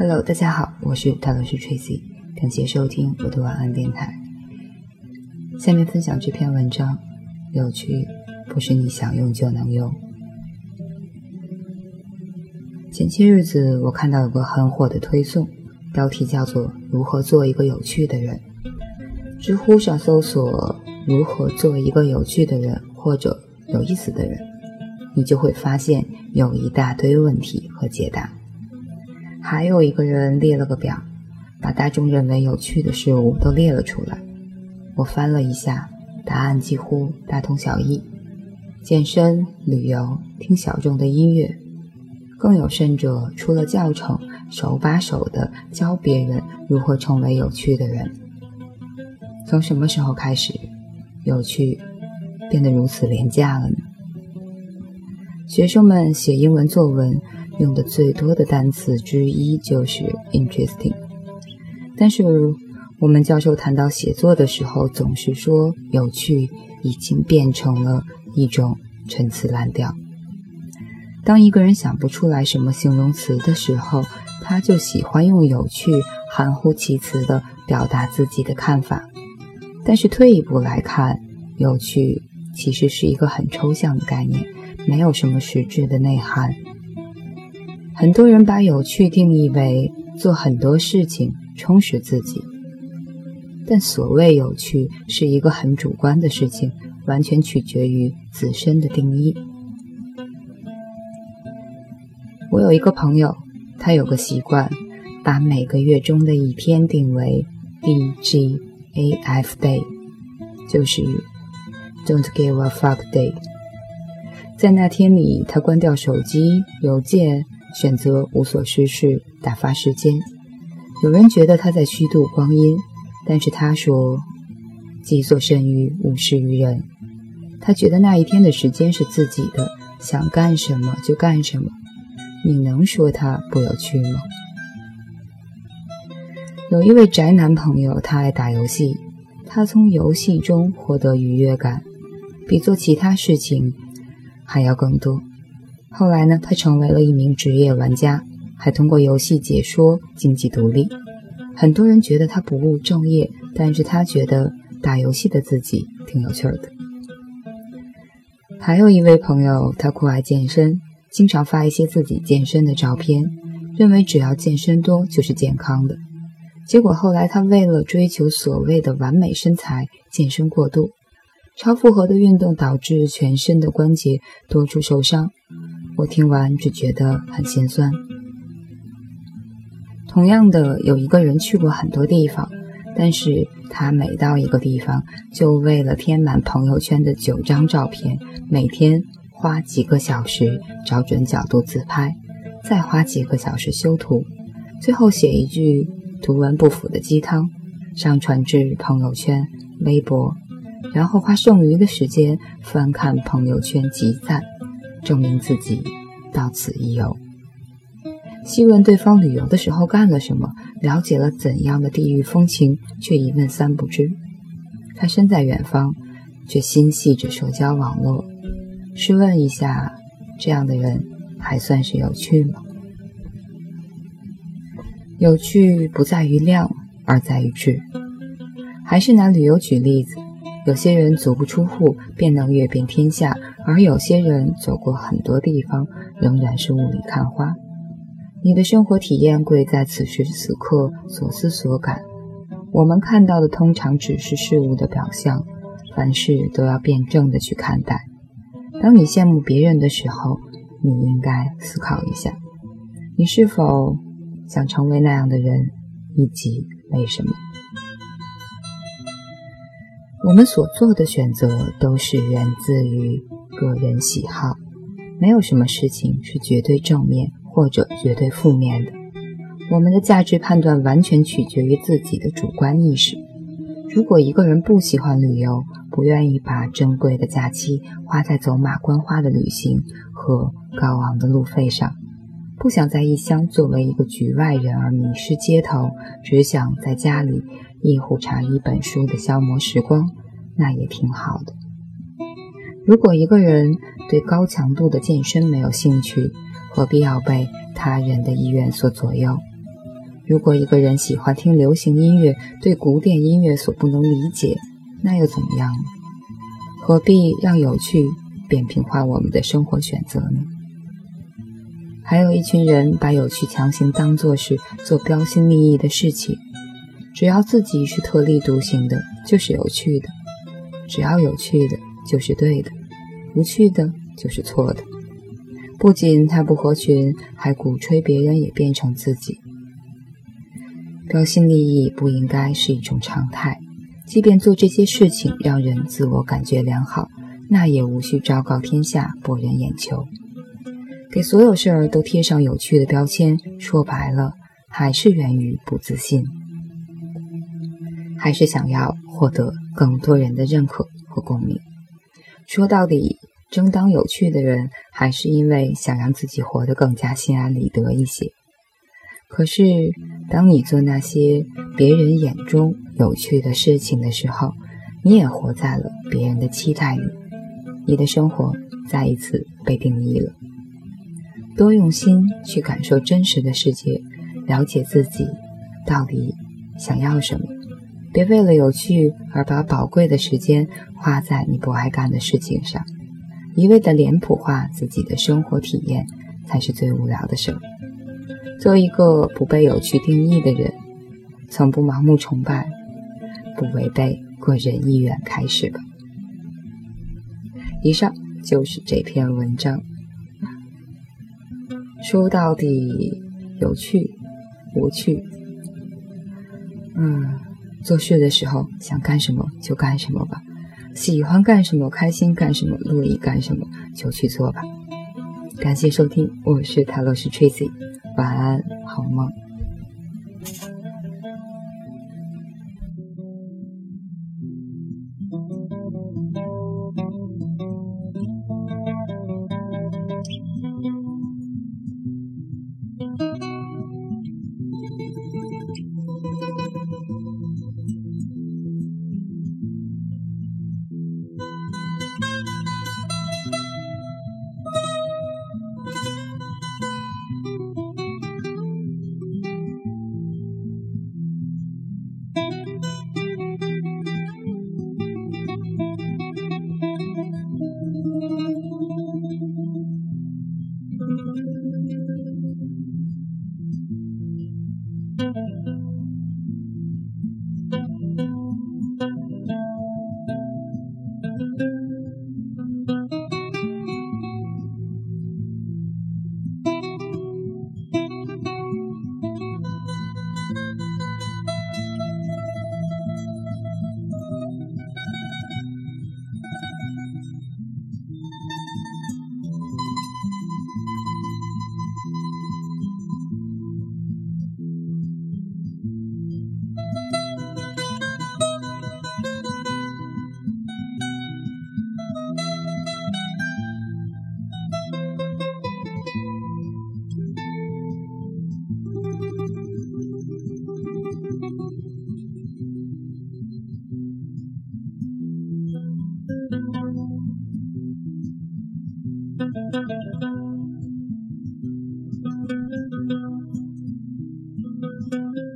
Hello，大家好，我是泰罗斯 Tracy，感谢收听我的晚安电台。下面分享这篇文章，有趣不是你想用就能用。前些日子我看到有个很火的推送，标题叫做“如何做一个有趣的人”。知乎上搜索“如何做一个有趣的人”或者“有意思的人”，你就会发现有一大堆问题和解答。还有一个人列了个表，把大众认为有趣的事物都列了出来。我翻了一下，答案几乎大同小异：健身、旅游、听小众的音乐。更有甚者，出了教程，手把手的教别人如何成为有趣的人。从什么时候开始，有趣变得如此廉价了呢？学生们写英文作文用的最多的单词之一就是 interesting，但是我们教授谈到写作的时候，总是说有趣已经变成了一种陈词滥调。当一个人想不出来什么形容词的时候，他就喜欢用有趣含糊其辞的表达自己的看法。但是退一步来看，有趣其实是一个很抽象的概念，没有什么实质的内涵。很多人把有趣定义为做很多事情充实自己，但所谓有趣是一个很主观的事情，完全取决于自身的定义。我有一个朋友，他有个习惯，把每个月中的一天定为 D G。A F Day 就是 Don't give a fuck day。在那天里，他关掉手机、邮件，选择无所事事，打发时间。有人觉得他在虚度光阴，但是他说：“己所甚欲，勿施于人。”他觉得那一天的时间是自己的，想干什么就干什么。你能说他不有趣吗？有一位宅男朋友，他爱打游戏，他从游戏中获得愉悦感，比做其他事情还要更多。后来呢，他成为了一名职业玩家，还通过游戏解说经济独立。很多人觉得他不务正业，但是他觉得打游戏的自己挺有趣的。还有一位朋友，他酷爱健身，经常发一些自己健身的照片，认为只要健身多就是健康的。结果后来，他为了追求所谓的完美身材，健身过度，超负荷的运动导致全身的关节多处受伤。我听完只觉得很心酸。同样的，有一个人去过很多地方，但是他每到一个地方，就为了填满朋友圈的九张照片，每天花几个小时找准角度自拍，再花几个小时修图，最后写一句。图文不符的鸡汤，上传至朋友圈、微博，然后花剩余的时间翻看朋友圈集赞，证明自己到此一游。细问对方旅游的时候干了什么，了解了怎样的地域风情，却一问三不知。他身在远方，却心系着社交网络。试问一下，这样的人还算是有趣吗？有趣不在于量，而在于质。还是拿旅游举例子，有些人足不出户便能阅遍天下，而有些人走过很多地方，仍然是雾里看花。你的生活体验贵在此时此刻所思所感。我们看到的通常只是事物的表象，凡事都要辩证的去看待。当你羡慕别人的时候，你应该思考一下，你是否？想成为那样的人，以及为什么？我们所做的选择都是源自于个人喜好，没有什么事情是绝对正面或者绝对负面的。我们的价值判断完全取决于自己的主观意识。如果一个人不喜欢旅游，不愿意把珍贵的假期花在走马观花的旅行和高昂的路费上，不想在异乡作为一个局外人而迷失街头，只想在家里一壶茶一本书的消磨时光，那也挺好的。如果一个人对高强度的健身没有兴趣，何必要被他人的意愿所左右？如果一个人喜欢听流行音乐，对古典音乐所不能理解，那又怎么样呢？何必让有趣扁平化我们的生活选择呢？还有一群人把有趣强行当作是做标新立异的事情，只要自己是特立独行的，就是有趣的；只要有趣的，就是对的；无趣的，就是错的。不仅他不合群，还鼓吹别人也变成自己。标新立异不应该是一种常态。即便做这些事情让人自我感觉良好，那也无需昭告天下，博人眼球。给所有事儿都贴上有趣的标签，说白了，还是源于不自信，还是想要获得更多人的认可和共鸣。说到底，争当有趣的人，还是因为想让自己活得更加心安理得一些。可是，当你做那些别人眼中有趣的事情的时候，你也活在了别人的期待里，你的生活再一次被定义了。多用心去感受真实的世界，了解自己到底想要什么，别为了有趣而把宝贵的时间花在你不爱干的事情上，一味的脸谱化自己的生活体验，才是最无聊的事儿。做一个不被有趣定义的人，从不盲目崇拜，不违背个人意愿开始吧。以上就是这篇文章。说到底，有趣、无趣，嗯，做事的时候想干什么就干什么吧，喜欢干什么、开心干什么、乐意干什么就去做吧。感谢收听，我是泰罗斯 Tracy。晚安，好梦。thank you